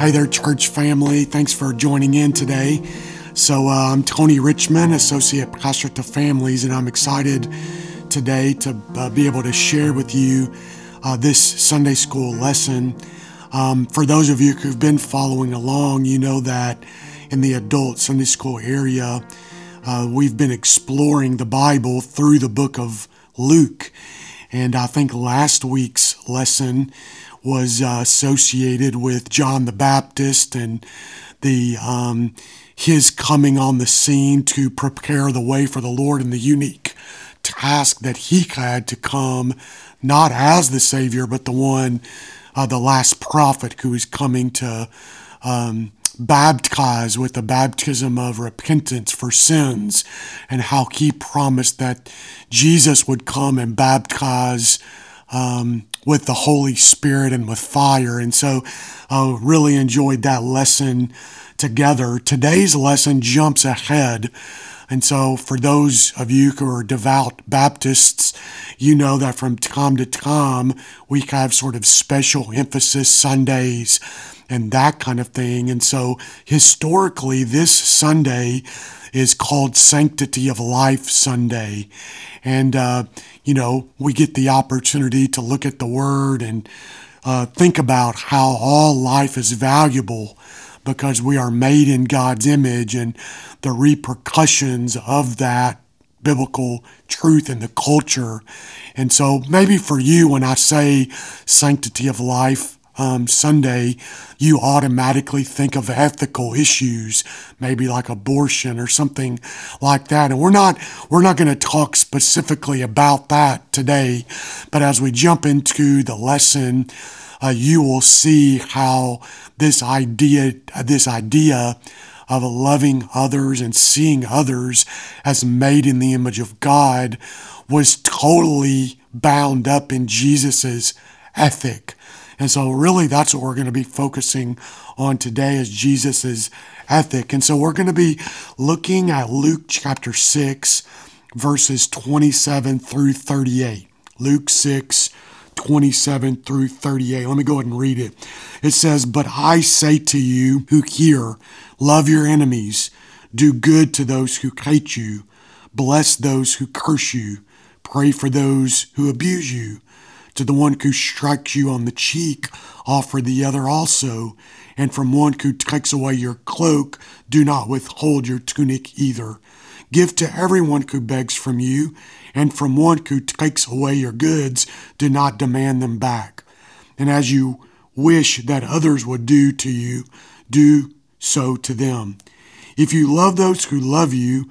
Hey there, church family. Thanks for joining in today. So, uh, I'm Tony Richmond, Associate Pastor to Families, and I'm excited today to uh, be able to share with you uh, this Sunday school lesson. Um, for those of you who've been following along, you know that in the adult Sunday school area, uh, we've been exploring the Bible through the book of Luke. And I think last week's lesson was uh, associated with John the Baptist and the um, his coming on the scene to prepare the way for the Lord and the unique task that he had to come not as the Savior, but the one, uh, the last prophet who is coming to um, baptize with the baptism of repentance for sins, and how he promised that Jesus would come and baptize um, with the Holy Spirit and with fire. And so I uh, really enjoyed that lesson together. Today's lesson jumps ahead. And so, for those of you who are devout Baptists, you know that from time to time we have sort of special emphasis Sundays and that kind of thing. And so, historically, this Sunday is called Sanctity of Life Sunday. And, uh, you know, we get the opportunity to look at the Word and uh, think about how all life is valuable because we are made in God's image and the repercussions of that biblical truth in the culture. And so maybe for you, when I say sanctity of life, um, Sunday, you automatically think of ethical issues, maybe like abortion or something like that. And we're not we're not going to talk specifically about that today, but as we jump into the lesson, uh, you will see how this idea this idea of loving others and seeing others as made in the image of God was totally bound up in Jesus's ethic and so, really, that's what we're going to be focusing on today is Jesus's ethic. And so, we're going to be looking at Luke chapter 6, verses 27 through 38. Luke 6, 27 through 38. Let me go ahead and read it. It says, But I say to you who hear, love your enemies, do good to those who hate you, bless those who curse you, pray for those who abuse you. To the one who strikes you on the cheek, offer the other also. And from one who takes away your cloak, do not withhold your tunic either. Give to everyone who begs from you, and from one who takes away your goods, do not demand them back. And as you wish that others would do to you, do so to them. If you love those who love you,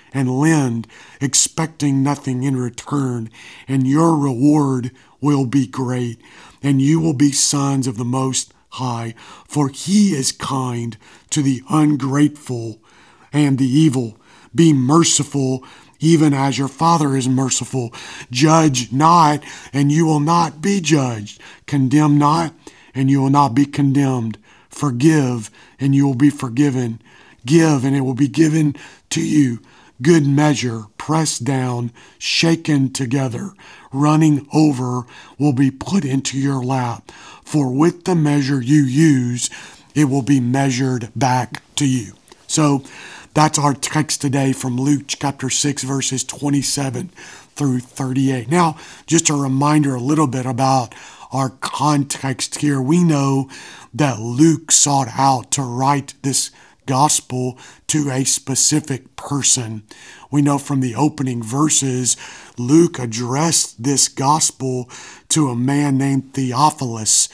and lend, expecting nothing in return, and your reward will be great, and you will be sons of the Most High, for He is kind to the ungrateful and the evil. Be merciful, even as your Father is merciful. Judge not, and you will not be judged. Condemn not, and you will not be condemned. Forgive, and you will be forgiven. Give, and it will be given to you good measure, pressed down, shaken together, running over, will be put into your lap. For with the measure you use, it will be measured back to you. So that's our text today from Luke chapter 6, verses 27 through 38. Now, just a reminder a little bit about our context here. We know that Luke sought out to write this gospel to a specific person. We know from the opening verses, Luke addressed this gospel to a man named Theophilus.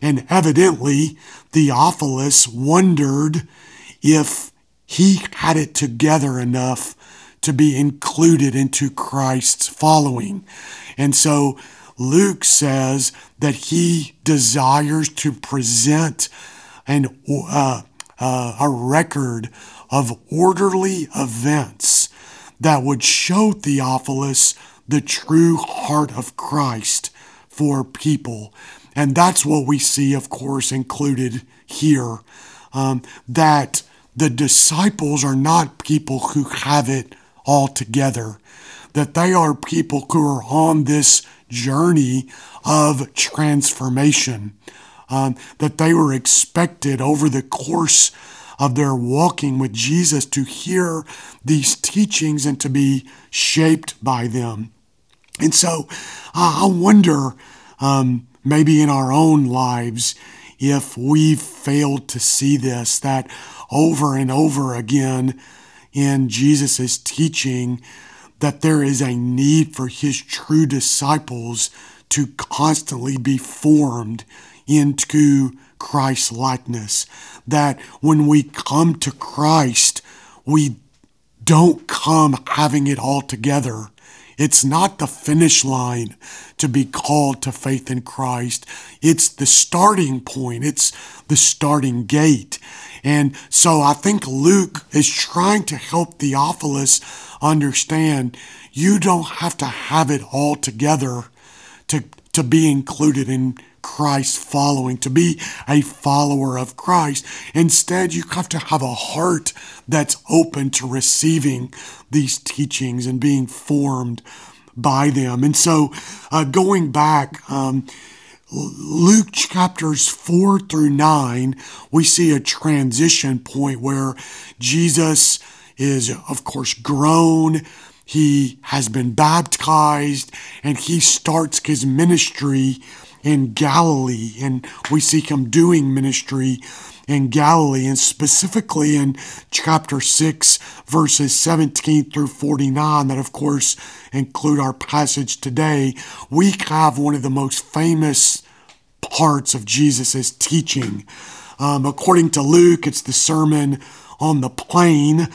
And evidently, Theophilus wondered if he had it together enough to be included into Christ's following. And so Luke says that he desires to present and uh, uh, a record of orderly events that would show Theophilus the true heart of Christ for people. And that's what we see, of course, included here. Um, that the disciples are not people who have it all together, that they are people who are on this journey of transformation, um, that they were expected over the course of their walking with Jesus to hear these teachings and to be shaped by them. And so uh, I wonder, um, maybe in our own lives, if we've failed to see this, that over and over again in Jesus' teaching, that there is a need for his true disciples to constantly be formed into Christ likeness. That when we come to Christ, we don't come having it all together. It's not the finish line to be called to faith in Christ. It's the starting point. It's the starting gate. And so I think Luke is trying to help Theophilus understand you don't have to have it all together to, to be included in Christ following, to be a follower of Christ. Instead, you have to have a heart that's open to receiving these teachings and being formed by them. And so, uh, going back, um, Luke chapters 4 through 9, we see a transition point where Jesus is, of course, grown. He has been baptized and he starts his ministry in Galilee. And we see him doing ministry in Galilee, and specifically in chapter 6, verses 17 through 49, that of course include our passage today. We have one of the most famous parts of Jesus' teaching. Um, according to Luke, it's the Sermon on the Plain.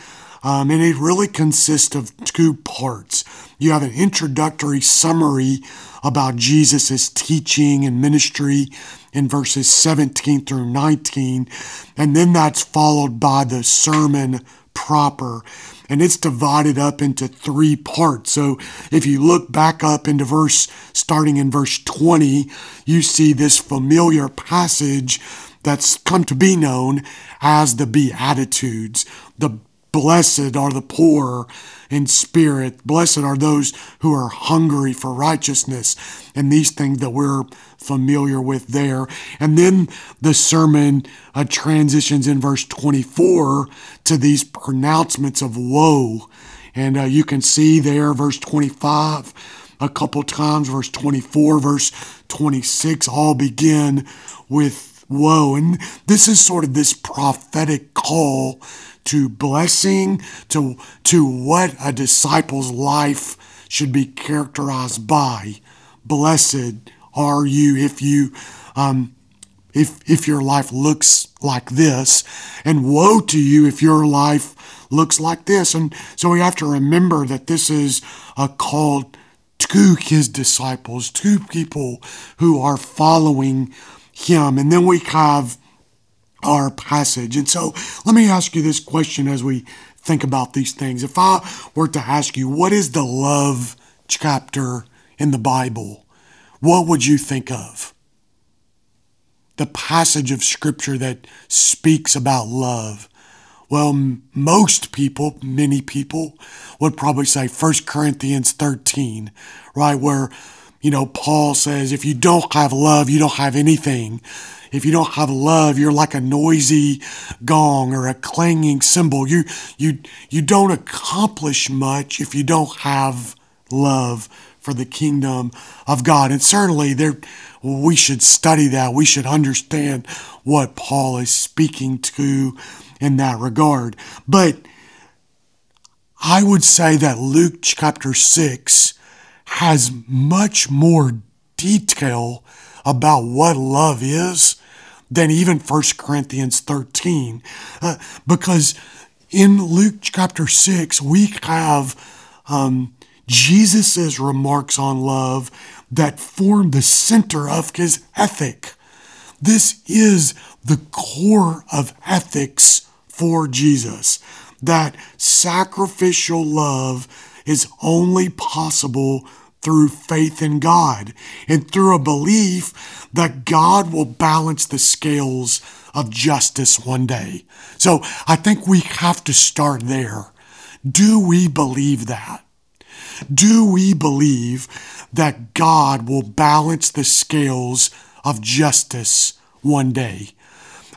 Um, and it really consists of two parts. You have an introductory summary about Jesus' teaching and ministry in verses 17 through 19, and then that's followed by the sermon proper. And it's divided up into three parts. So if you look back up into verse, starting in verse 20, you see this familiar passage that's come to be known as the Beatitudes, the Blessed are the poor in spirit. Blessed are those who are hungry for righteousness. And these things that we're familiar with there. And then the sermon uh, transitions in verse 24 to these pronouncements of woe. And uh, you can see there, verse 25 a couple times, verse 24, verse 26, all begin with woe. And this is sort of this prophetic call to blessing, to, to what a disciple's life should be characterized by. Blessed are you if you um, if if your life looks like this, and woe to you if your life looks like this. And so we have to remember that this is a call to his disciples, to people who are following him. And then we have our passage. And so let me ask you this question as we think about these things. If I were to ask you, what is the love chapter in the Bible? What would you think of? The passage of scripture that speaks about love. Well, most people, many people, would probably say 1 Corinthians 13, right? Where, you know, Paul says, if you don't have love, you don't have anything. If you don't have love, you're like a noisy gong or a clanging cymbal. You, you, you don't accomplish much if you don't have love for the kingdom of God. And certainly there, we should study that. We should understand what Paul is speaking to in that regard. But I would say that Luke chapter 6 has much more detail about what love is than even 1 Corinthians 13. Uh, because in Luke chapter 6, we have um, Jesus' remarks on love that form the center of his ethic. this is the core of ethics for Jesus. That sacrificial love is only possible through faith in God and through a belief that God will balance the scales of justice one day. So I think we have to start there. Do we believe that? Do we believe that God will balance the scales of justice one day?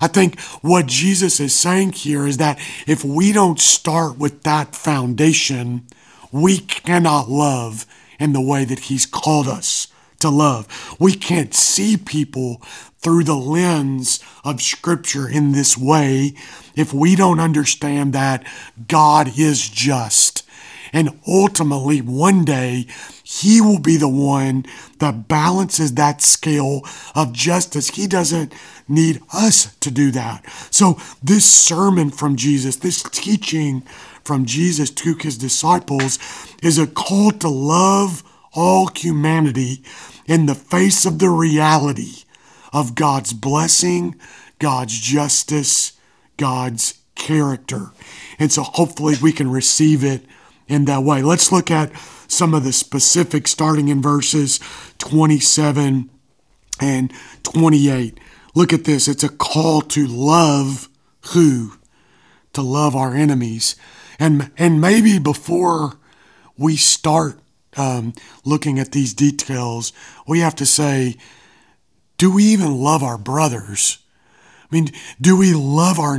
I think what Jesus is saying here is that if we don't start with that foundation, we cannot love in the way that He's called us to love. We can't see people through the lens of Scripture in this way if we don't understand that God is just. And ultimately, one day, He will be the one that balances that scale of justice. He doesn't need us to do that. So, this sermon from Jesus, this teaching from Jesus to His disciples, is a call to love all humanity in the face of the reality of God's blessing, God's justice, God's character. And so hopefully we can receive it in that way. Let's look at some of the specifics starting in verses 27 and 28. Look at this. It's a call to love who? To love our enemies. And, and maybe before we start um, looking at these details, we have to say, do we even love our brothers? I mean, do we love our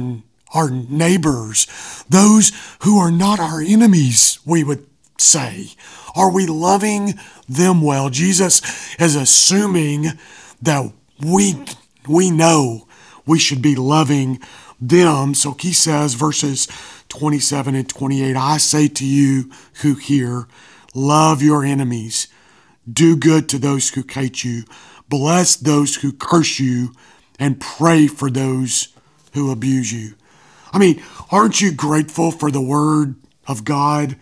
our neighbors, those who are not our enemies, we would say? Are we loving them well? Jesus is assuming that we we know we should be loving them. So he says verses 27 and 28, I say to you who hear, Love your enemies. Do good to those who hate you. Bless those who curse you. And pray for those who abuse you. I mean, aren't you grateful for the word of God?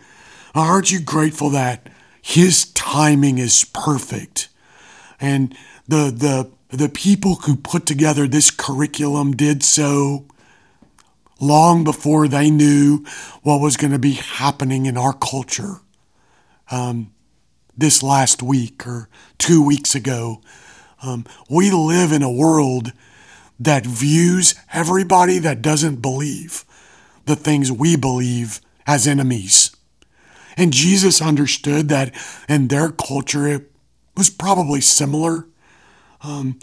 Aren't you grateful that his timing is perfect? And the the the people who put together this curriculum did so long before they knew what was going to be happening in our culture um, this last week or two weeks ago. Um, we live in a world that views everybody that doesn't believe the things we believe as enemies. And Jesus understood that in their culture it was probably similar. Um,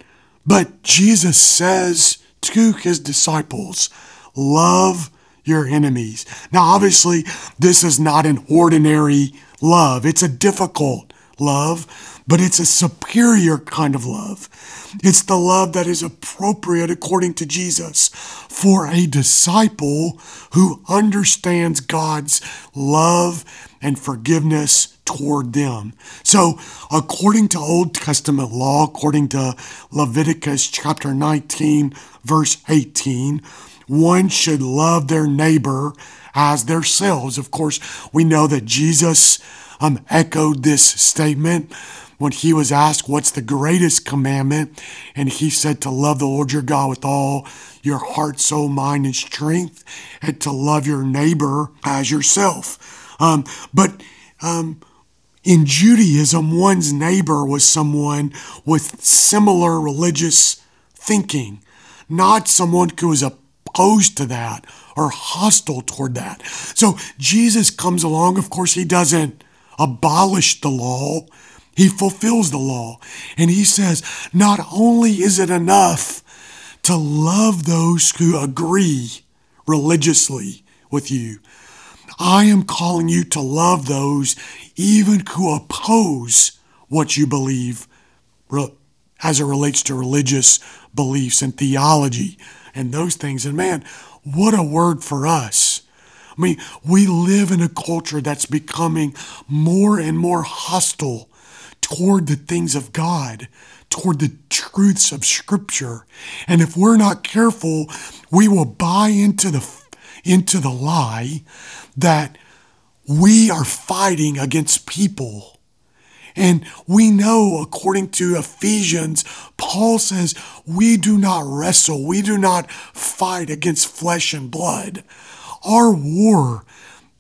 but Jesus says to his disciples, Love your enemies. Now, obviously, this is not an ordinary love. It's a difficult love, but it's a superior kind of love. It's the love that is appropriate according to Jesus for a disciple who understands God's love and forgiveness toward them. So, according to Old Testament law, according to Leviticus chapter 19, verse 18, one should love their neighbor as themselves. Of course, we know that Jesus um, echoed this statement when he was asked, What's the greatest commandment? And he said, To love the Lord your God with all your heart, soul, mind, and strength, and to love your neighbor as yourself. Um, but um, in Judaism, one's neighbor was someone with similar religious thinking, not someone who was opposed to that or hostile toward that. So Jesus comes along. Of course, he doesn't abolish the law, he fulfills the law. And he says, not only is it enough to love those who agree religiously with you, I am calling you to love those even who oppose what you believe as it relates to religious beliefs and theology and those things. And man, what a word for us. I mean, we live in a culture that's becoming more and more hostile toward the things of God, toward the truths of Scripture. And if we're not careful, we will buy into the into the lie that we are fighting against people And we know, according to Ephesians, Paul says, we do not wrestle, we do not fight against flesh and blood. Our war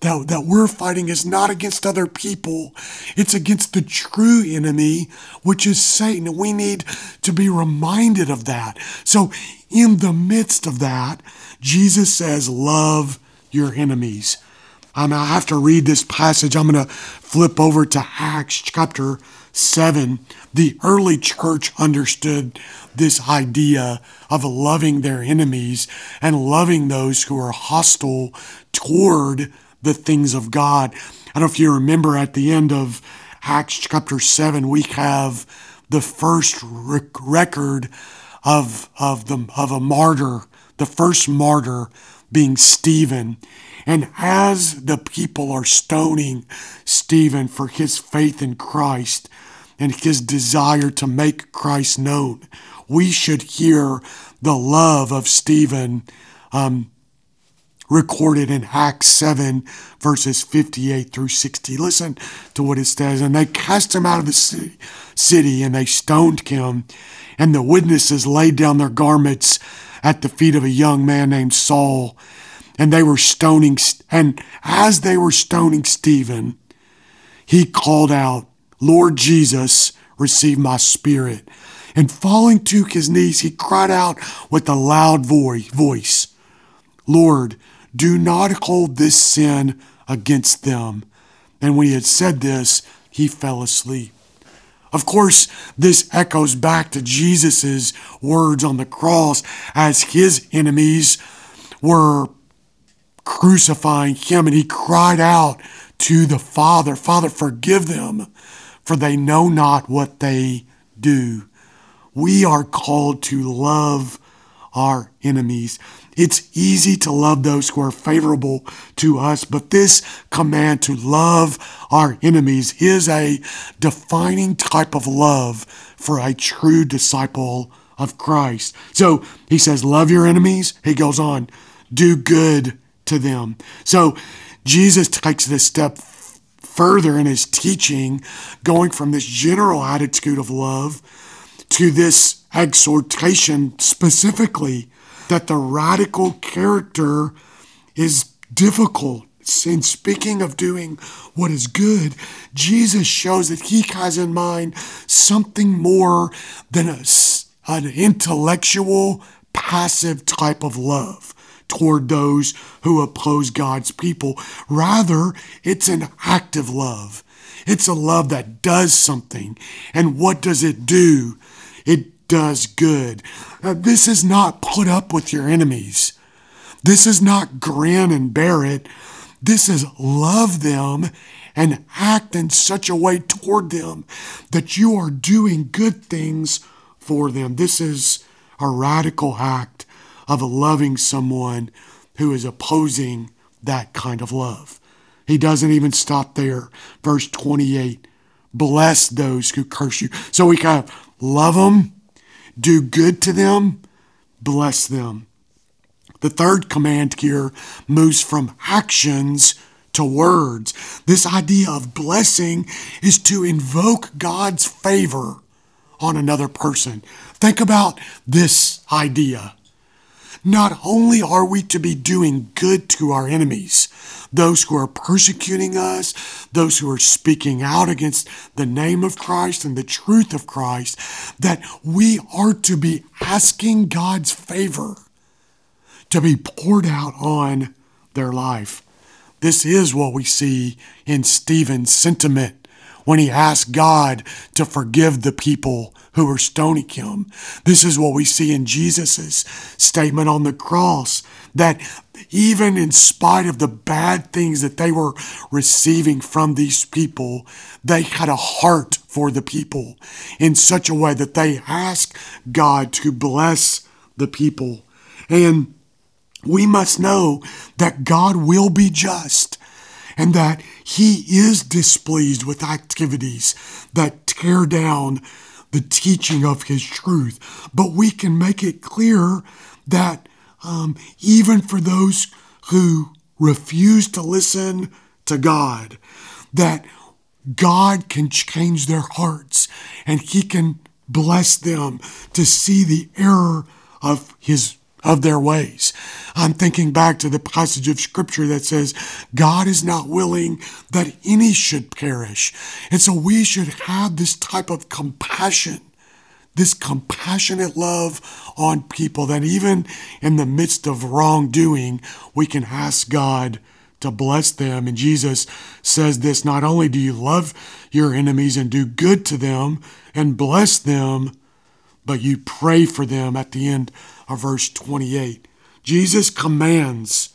that, that we're fighting is not against other people, it's against the true enemy, which is Satan. We need to be reminded of that. So, in the midst of that, Jesus says, Love your enemies. Um, I have to read this passage. I'm going to flip over to Acts chapter 7. The early church understood this idea of loving their enemies and loving those who are hostile toward the things of God. I don't know if you remember at the end of Acts chapter 7, we have the first rec- record of, of, the, of a martyr, the first martyr being Stephen. And as the people are stoning Stephen for his faith in Christ and his desire to make Christ known, we should hear the love of Stephen um, recorded in Acts 7, verses 58 through 60. Listen to what it says. And they cast him out of the city, city and they stoned him. And the witnesses laid down their garments at the feet of a young man named Saul. And they were stoning, and as they were stoning Stephen, he called out, Lord Jesus, receive my spirit. And falling to his knees, he cried out with a loud voice, Lord, do not hold this sin against them. And when he had said this, he fell asleep. Of course, this echoes back to Jesus' words on the cross as his enemies were crucifying him, and he cried out to the Father, Father, forgive them, for they know not what they do. We are called to love our enemies. It's easy to love those who are favorable to us, but this command to love our enemies is a defining type of love for a true disciple of Christ. So he says, Love your enemies. He goes on, do good to them. So Jesus takes this step further in his teaching, going from this general attitude of love to this exhortation specifically that the radical character is difficult. In speaking of doing what is good, Jesus shows that he has in mind something more than a, an intellectual, passive type of love toward those who oppose God's people. Rather, it's an active love. It's a love that does something. And what does it do? It does good. Uh, this is not put up with your enemies. This is not grin and bear it. This is love them and act in such a way toward them that you are doing good things for them. This is a radical act of loving someone who is opposing that kind of love. He doesn't even stop there. Verse 28 Bless those who curse you. So we kind of love them do good to them, bless them. The third command here moves from actions to words. This idea of blessing is to invoke God's favor on another person. Think about this idea. Not only are we to be doing good to our enemies, those who are persecuting us, those who are speaking out against the name of Christ and the truth of Christ, that we are to be asking God's favor to be poured out on their life. This is what we see in Stephen's sentiment when he asked God to forgive the people who were stoning him. This is what we see in Jesus' statement on the cross that even in spite of the bad things that they were receiving from these people, they had a heart for the people in such a way that they asked God to bless the people. And we must know that God will be just and that He is displeased with activities that tear down the teaching of His truth. But we can make it clear that um, even for those who refuse to listen to God, that God can change their hearts and He can bless them to see the error of His of their ways. I'm thinking back to the passage of scripture that says, God is not willing that any should perish. And so we should have this type of compassion, this compassionate love on people that even in the midst of wrongdoing, we can ask God to bless them. And Jesus says this not only do you love your enemies and do good to them and bless them, but you pray for them at the end of verse 28. Jesus commands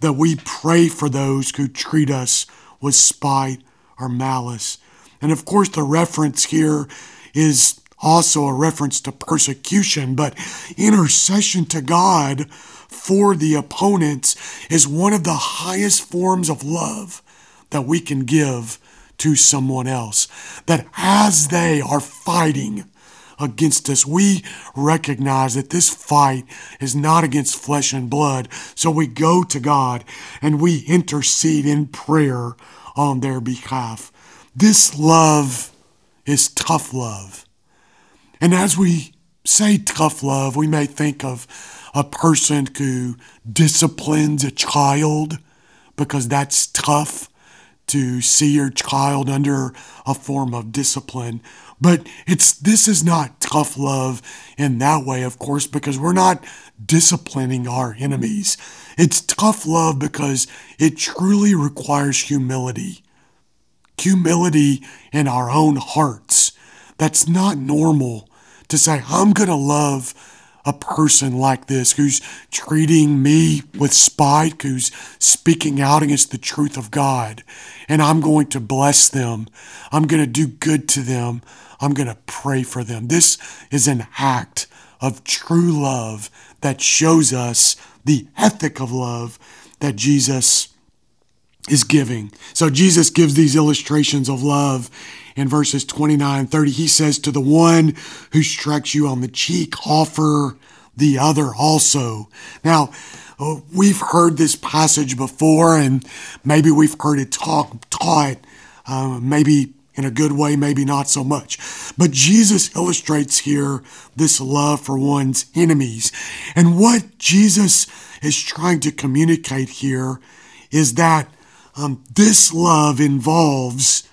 that we pray for those who treat us with spite or malice. And of course, the reference here is also a reference to persecution, but intercession to God for the opponents is one of the highest forms of love that we can give to someone else. That as they are fighting against us. We recognize that this fight is not against flesh and blood. So we go to God and we intercede in prayer on their behalf. This love is tough love. And as we say tough love, we may think of a person who disciplines a child because that's tough to see your child under a form of discipline. But it's this is not tough love in that way, of course, because we're not disciplining our enemies. It's tough love because it truly requires humility. Humility in our own hearts. That's not normal to say, I'm going to love a person like this who's treating me with spite, who's speaking out against the truth of God, and I'm going to bless them. I'm going to do good to them. I'm going to pray for them. This is an act of true love that shows us the ethic of love that Jesus is giving. So Jesus gives these illustrations of love in verses 29 and 30. He says, To the one who strikes you on the cheek, offer the other also. Now, uh, we've heard this passage before, and maybe we've heard it talk, taught, uh, maybe in a good way, maybe not so much. But Jesus illustrates here this love for one's enemies. And what Jesus is trying to communicate here is that um, this love involves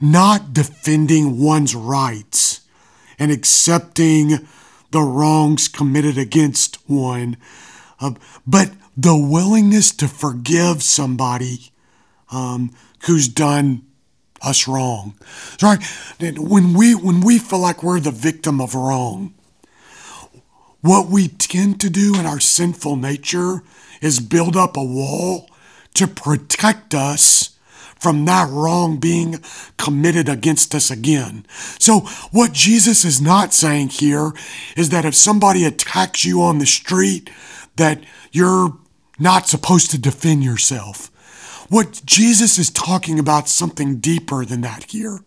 not defending one's rights and accepting the wrongs committed against one, uh, but the willingness to forgive somebody um, who's done us wrong. Right? When we when we feel like we're the victim of wrong, what we tend to do in our sinful nature is build up a wall to protect us from that wrong being committed against us again. So, what Jesus is not saying here is that if somebody attacks you on the street, that you're not supposed to defend yourself. What Jesus is talking about something deeper than that here.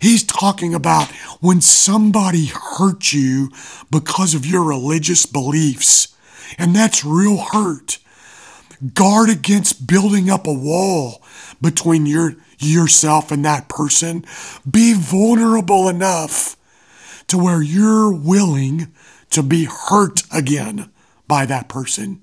He's talking about when somebody hurts you because of your religious beliefs, and that's real hurt. Guard against building up a wall between your yourself and that person. Be vulnerable enough to where you're willing to be hurt again by that person.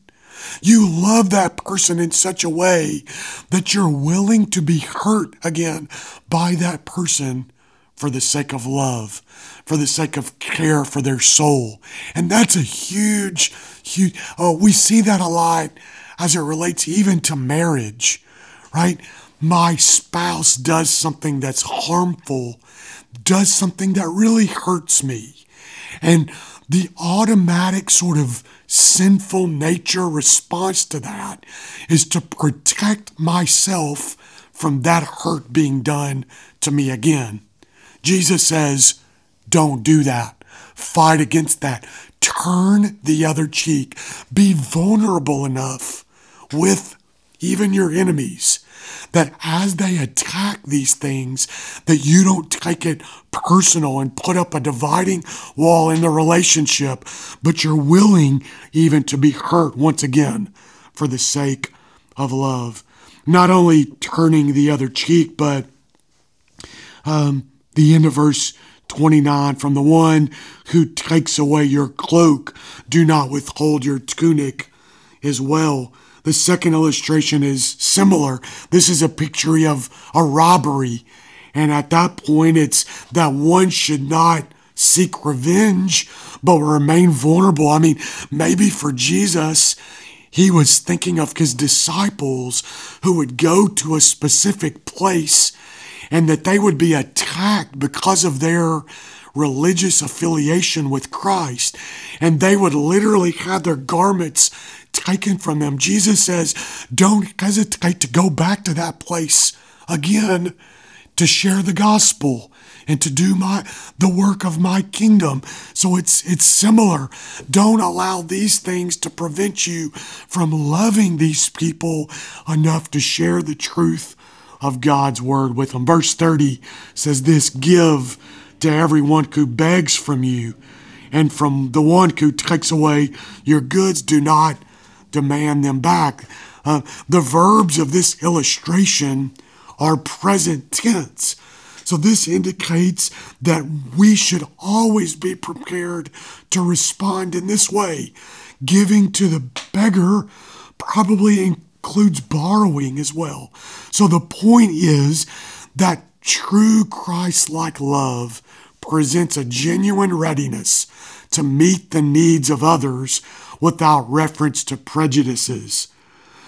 You love that person in such a way that you're willing to be hurt again by that person for the sake of love, for the sake of care for their soul. And that's a huge, huge, oh, we see that a lot as it relates even to marriage, right? My spouse does something that's harmful, does something that really hurts me. And the automatic sort of sinful nature response to that is to protect myself from that hurt being done to me again. Jesus says, don't do that. Fight against that. Turn the other cheek. Be vulnerable enough with even your enemies that as they attack these things, that you don't take it personal and put up a dividing wall in the relationship, but you're willing even to be hurt once again for the sake of love. Not only turning the other cheek, but um, the end of verse 29 from the one who takes away your cloak, do not withhold your tunic as well. The second illustration is similar. This is a picture of a robbery. And at that point, it's that one should not seek revenge, but remain vulnerable. I mean, maybe for Jesus, he was thinking of his disciples who would go to a specific place and that they would be attacked because of their religious affiliation with Christ. And they would literally have their garments taken from them. Jesus says, don't hesitate to go back to that place again to share the gospel and to do my the work of my kingdom. So it's it's similar. Don't allow these things to prevent you from loving these people enough to share the truth of God's word with them. Verse 30 says this, give to everyone who begs from you and from the one who takes away your goods do not demand them back. Uh, the verbs of this illustration are present tense. So, this indicates that we should always be prepared to respond in this way. Giving to the beggar probably includes borrowing as well. So, the point is that true Christ like love presents a genuine readiness to meet the needs of others without reference to prejudices.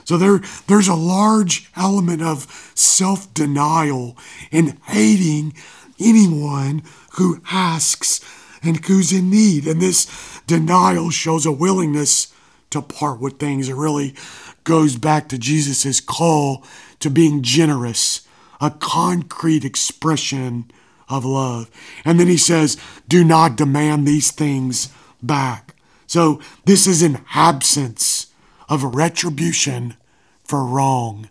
So there, there's a large element of self denial in hating anyone who asks and who's in need. And this denial shows a willingness to part with things. It really goes back to Jesus' call to being generous, a concrete expression of love. And then he says, Do not demand these things back. So this is an absence of retribution for wrong.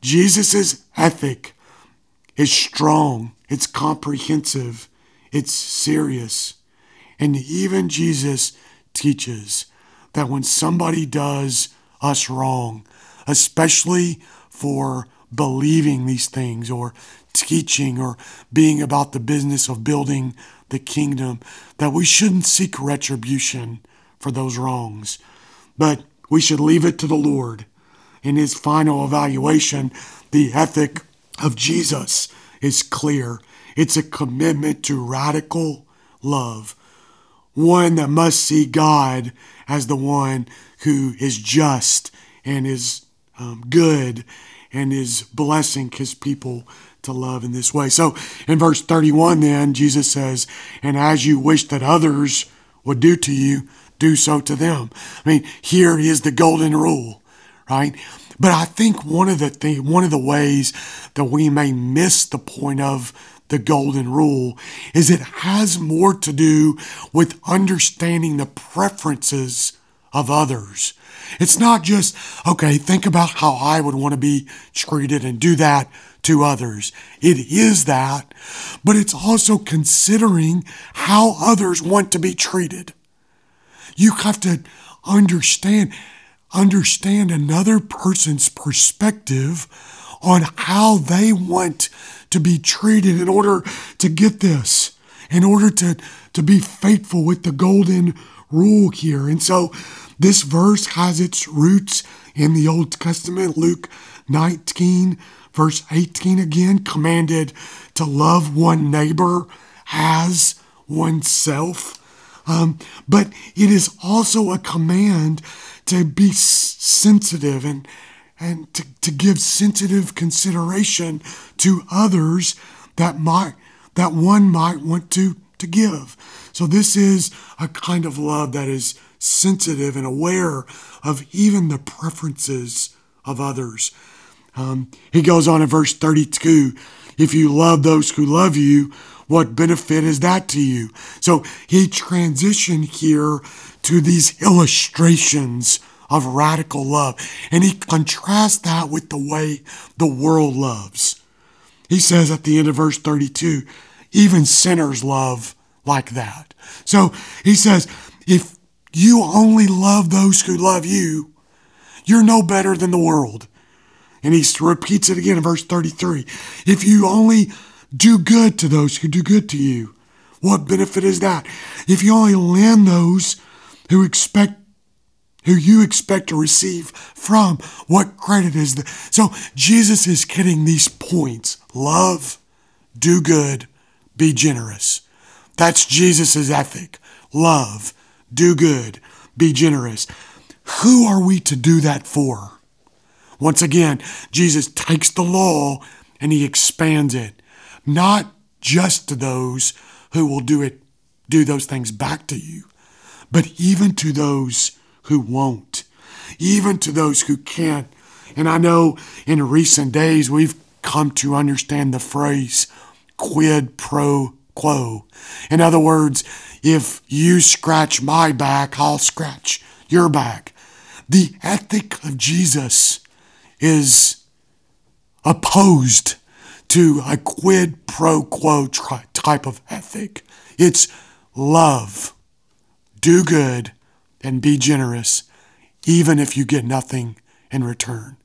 Jesus' ethic is strong, it's comprehensive, it's serious. And even Jesus teaches that when somebody does us wrong, especially for believing these things or teaching or being about the business of building the kingdom, that we shouldn't seek retribution for those wrongs, but we should leave it to the Lord. In his final evaluation, the ethic of Jesus is clear. It's a commitment to radical love, one that must see God as the one who is just and is um, good and is blessing his people to love in this way. So in verse 31, then, Jesus says, And as you wish that others would do to you, do so to them. I mean, here is the golden rule, right? But I think one of the thing, one of the ways that we may miss the point of the golden rule is it has more to do with understanding the preferences of others. It's not just, okay, think about how I would want to be treated and do that to others. It is that, but it's also considering how others want to be treated. You have to understand understand another person's perspective on how they want to be treated in order to get this, in order to, to be faithful with the golden rule here. And so this verse has its roots in the Old Testament, Luke 19, verse 18 again, commanded to love one neighbor as oneself. Um, but it is also a command to be sensitive and and to, to give sensitive consideration to others that might that one might want to to give. So this is a kind of love that is sensitive and aware of even the preferences of others. Um, he goes on in verse 32 if you love those who love you, what benefit is that to you? So he transitioned here to these illustrations of radical love, and he contrasts that with the way the world loves. He says at the end of verse 32, even sinners love like that. So he says, if you only love those who love you, you're no better than the world. And he repeats it again in verse 33. If you only do good to those who do good to you. What benefit is that? If you only lend those who expect who you expect to receive from, what credit is that? So Jesus is getting these points. Love, do good, be generous. That's Jesus' ethic. Love, do good, be generous. Who are we to do that for? Once again, Jesus takes the law and he expands it, not just to those who will do it, do those things back to you, but even to those who won't, even to those who can't. And I know in recent days we've come to understand the phrase quid pro quo. In other words, if you scratch my back, I'll scratch your back. The ethic of Jesus is opposed to a quid pro quo type of ethic. It's love, do good, and be generous, even if you get nothing in return.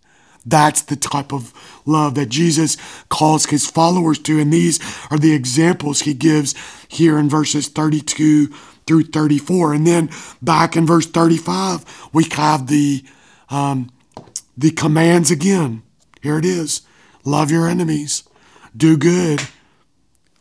That's the type of love that Jesus calls his followers to. And these are the examples he gives here in verses 32 through 34. And then back in verse 35, we have the, um, the commands again. Here it is love your enemies, do good,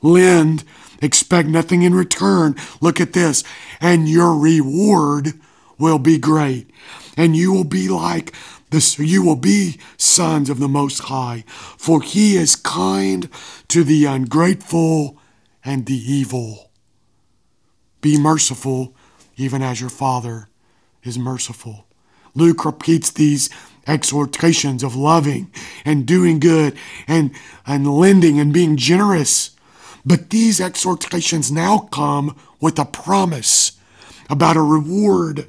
lend, expect nothing in return. Look at this, and your reward will be great, and you will be like this, you will be sons of the Most High, for He is kind to the ungrateful and the evil. Be merciful, even as your Father is merciful. Luke repeats these exhortations of loving and doing good and, and lending and being generous. But these exhortations now come with a promise about a reward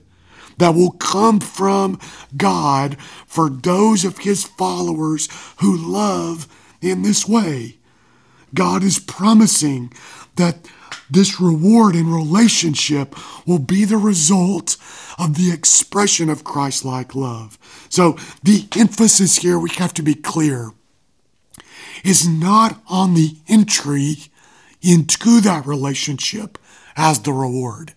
that will come from God for those of his followers who love in this way. God is promising that this reward and relationship will be the result of the expression of Christ like love. So, the emphasis here, we have to be clear, is not on the entry into that relationship as the reward.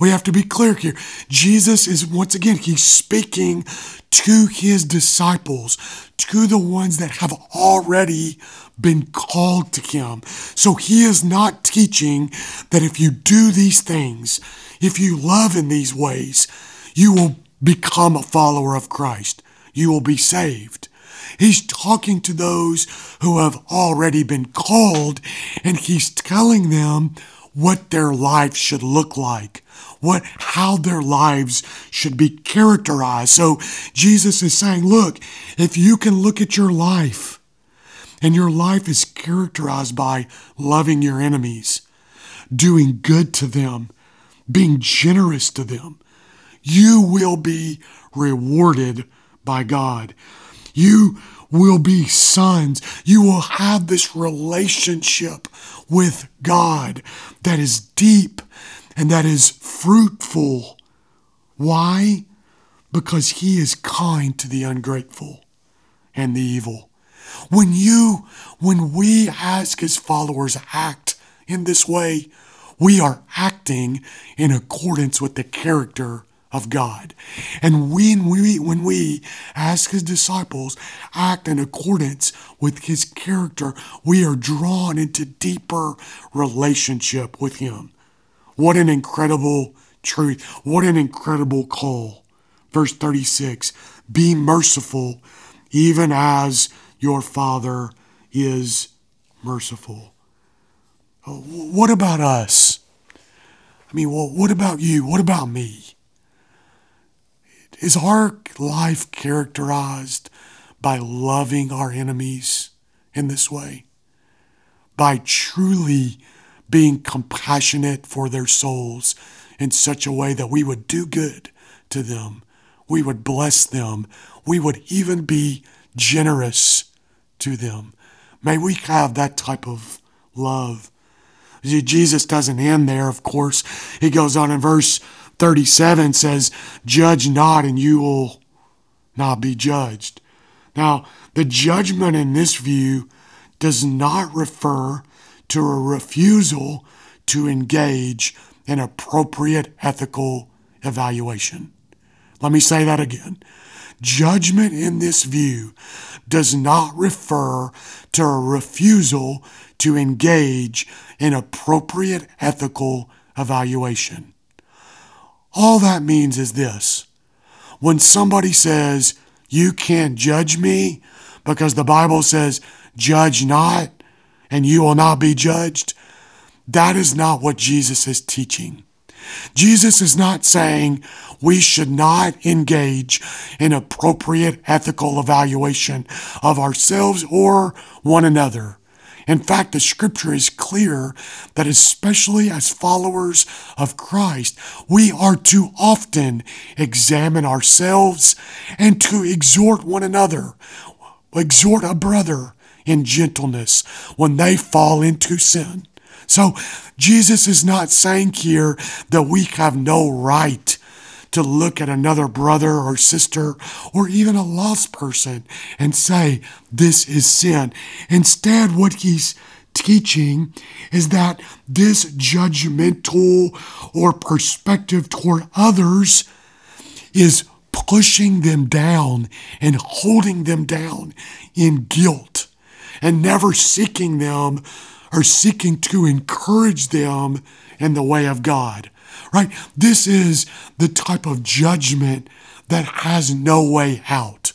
We have to be clear here. Jesus is, once again, he's speaking to his disciples, to the ones that have already been called to him. So he is not teaching that if you do these things, if you love in these ways, you will become a follower of Christ. You will be saved. He's talking to those who have already been called, and he's telling them what their life should look like what how their lives should be characterized. So Jesus is saying, look, if you can look at your life and your life is characterized by loving your enemies, doing good to them, being generous to them, you will be rewarded by God. You will be sons. You will have this relationship with God that is deep and that is fruitful. Why? Because he is kind to the ungrateful and the evil. When you, when we as his followers act in this way, we are acting in accordance with the character of God. And when we, when we, as his disciples, act in accordance with his character, we are drawn into deeper relationship with him. What an incredible truth. What an incredible call. Verse 36 Be merciful, even as your Father is merciful. Oh, what about us? I mean, well, what about you? What about me? Is our life characterized by loving our enemies in this way? By truly being compassionate for their souls in such a way that we would do good to them, we would bless them, we would even be generous to them. May we have that type of love. Jesus doesn't end there, of course. He goes on in verse 37 says, Judge not, and you will not be judged. Now, the judgment in this view does not refer to a refusal to engage in appropriate ethical evaluation. Let me say that again. Judgment in this view does not refer to a refusal to engage in appropriate ethical evaluation. All that means is this when somebody says, You can't judge me because the Bible says, Judge not, and you will not be judged, that is not what Jesus is teaching. Jesus is not saying we should not engage in appropriate ethical evaluation of ourselves or one another. In fact, the scripture is clear that especially as followers of Christ, we are to often examine ourselves and to exhort one another, exhort a brother in gentleness when they fall into sin. So Jesus is not saying here that we have no right to look at another brother or sister or even a lost person and say, this is sin. Instead, what he's teaching is that this judgmental or perspective toward others is pushing them down and holding them down in guilt and never seeking them or seeking to encourage them in the way of God right? This is the type of judgment that has no way out.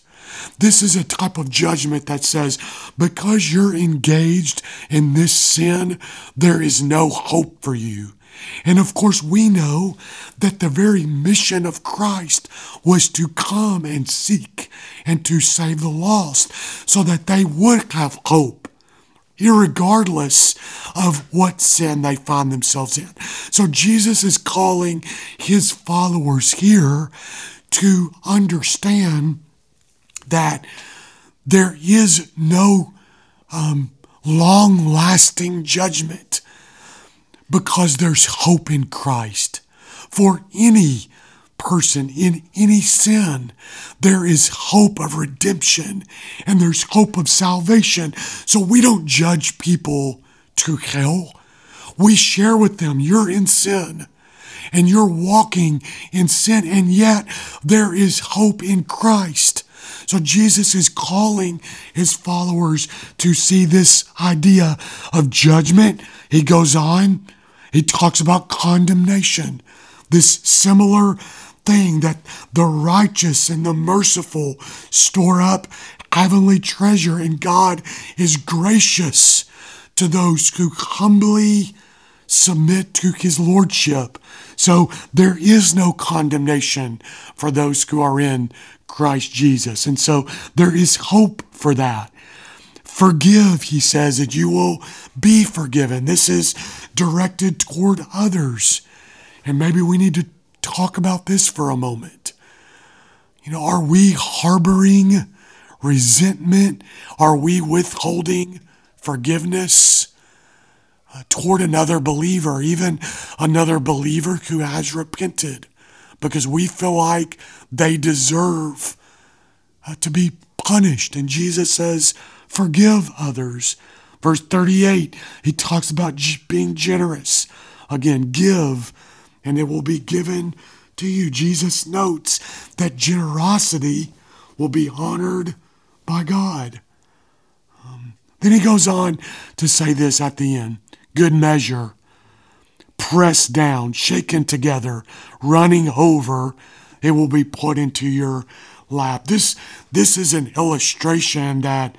This is a type of judgment that says, because you're engaged in this sin, there is no hope for you. And of course, we know that the very mission of Christ was to come and seek and to save the lost so that they would have hope regardless of what sin they find themselves in. So Jesus is calling his followers here to understand that there is no um, long lasting judgment because there's hope in Christ for any person in any sin, there is hope of redemption and there's hope of salvation. So we don't judge people to hell. We share with them, you're in sin and you're walking in sin, and yet there is hope in Christ. So Jesus is calling his followers to see this idea of judgment. He goes on, he talks about condemnation, this similar thing that the righteous and the merciful store up heavenly treasure, and God is gracious to those who humbly submit to his lordship. So there is no condemnation for those who are in Christ Jesus. And so there is hope for that. Forgive, he says, that you will be forgiven. This is directed toward others. And maybe we need to talk about this for a moment. You know, are we harboring resentment? Are we withholding forgiveness uh, toward another believer, even another believer who has repented, because we feel like they deserve uh, to be punished? And Jesus says, forgive others. Verse 38, he talks about being generous. Again, give and it will be given to you. Jesus notes that generosity will be honored by God. Um, then he goes on to say this at the end good measure, pressed down, shaken together, running over, it will be put into your lap. This, this is an illustration that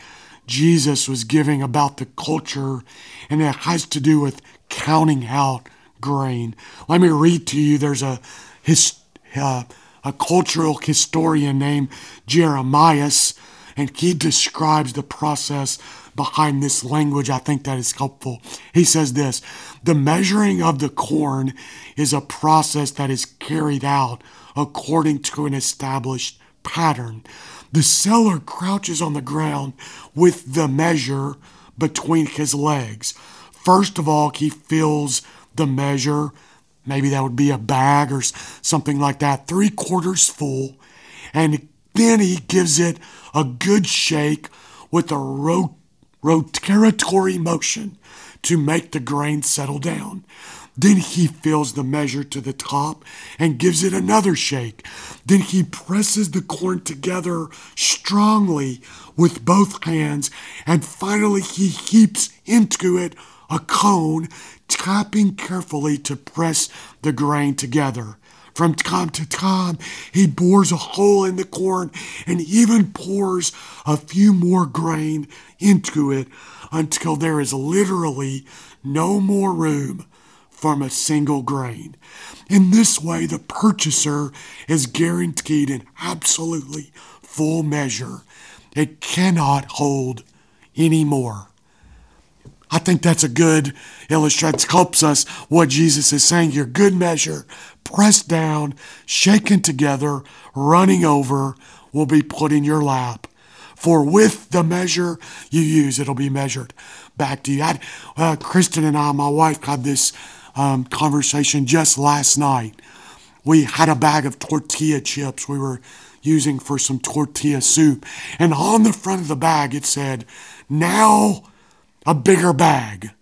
Jesus was giving about the culture, and it has to do with counting out grain. Let me read to you. There's a his, uh, a cultural historian named Jeremias, and he describes the process behind this language. I think that is helpful. He says this The measuring of the corn is a process that is carried out according to an established pattern. The seller crouches on the ground with the measure between his legs. First of all, he fills the measure. Maybe that would be a bag or something like that, three quarters full. And then he gives it a good shake with a ro- rotatory motion to make the grain settle down. Then he fills the measure to the top and gives it another shake. Then he presses the corn together strongly with both hands. And finally, he heaps into it a cone, tapping carefully to press the grain together. From time to time, he bores a hole in the corn and even pours a few more grain into it until there is literally no more room from a single grain. In this way, the purchaser is guaranteed an absolutely full measure. It cannot hold any more. I think that's a good illustration. Helps us what Jesus is saying here. Good measure, pressed down, shaken together, running over, will be put in your lap. For with the measure you use, it'll be measured back to you. I, uh, Kristen and I, my wife, had this um, conversation just last night. We had a bag of tortilla chips we were using for some tortilla soup. And on the front of the bag, it said, Now a bigger bag.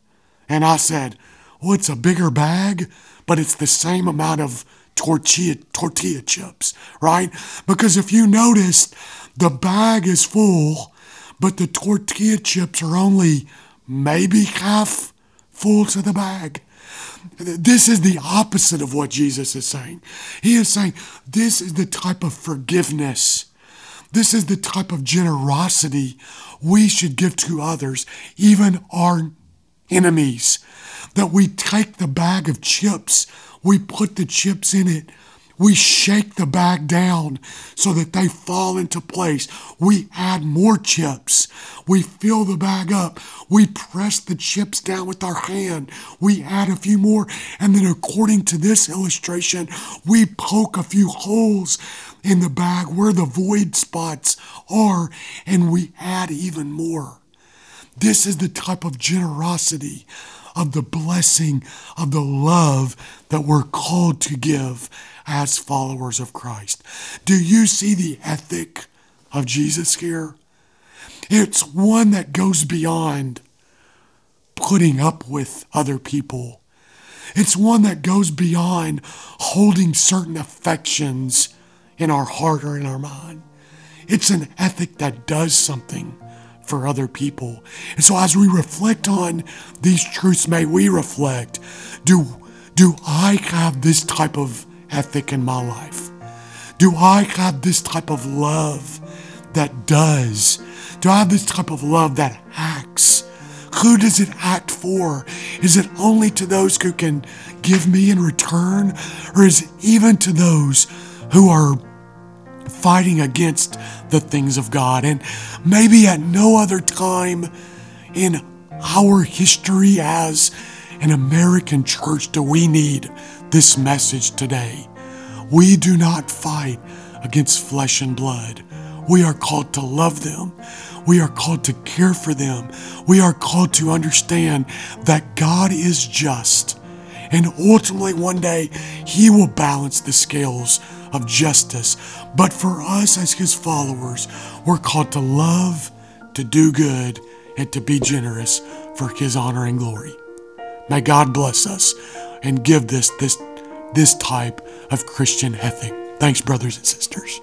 And I said, Well, it's a bigger bag, but it's the same amount of tortilla, tortilla chips, right? Because if you noticed, the bag is full, but the tortilla chips are only maybe half full to the bag. This is the opposite of what Jesus is saying. He is saying this is the type of forgiveness. This is the type of generosity we should give to others, even our enemies. That we take the bag of chips, we put the chips in it, we shake the bag down so that they fall into place. We add more chips. We fill the bag up. We press the chips down with our hand. We add a few more. And then, according to this illustration, we poke a few holes in the bag where the void spots are and we add even more. This is the type of generosity of the blessing of the love that we're called to give as followers of Christ. Do you see the ethic of Jesus here? It's one that goes beyond putting up with other people. It's one that goes beyond holding certain affections in our heart or in our mind. It's an ethic that does something for other people. And so as we reflect on these truths, may we reflect, do, do I have this type of ethic in my life? Do I have this type of love that does? Do I have this type of love that acts? Who does it act for? Is it only to those who can give me in return? Or is it even to those who are fighting against the things of God. And maybe at no other time in our history as an American church do we need this message today. We do not fight against flesh and blood. We are called to love them. We are called to care for them. We are called to understand that God is just. And ultimately, one day, He will balance the scales of justice. But for us as His followers, we're called to love, to do good, and to be generous for His honor and glory. May God bless us and give this this this type of Christian ethic. Thanks, brothers and sisters.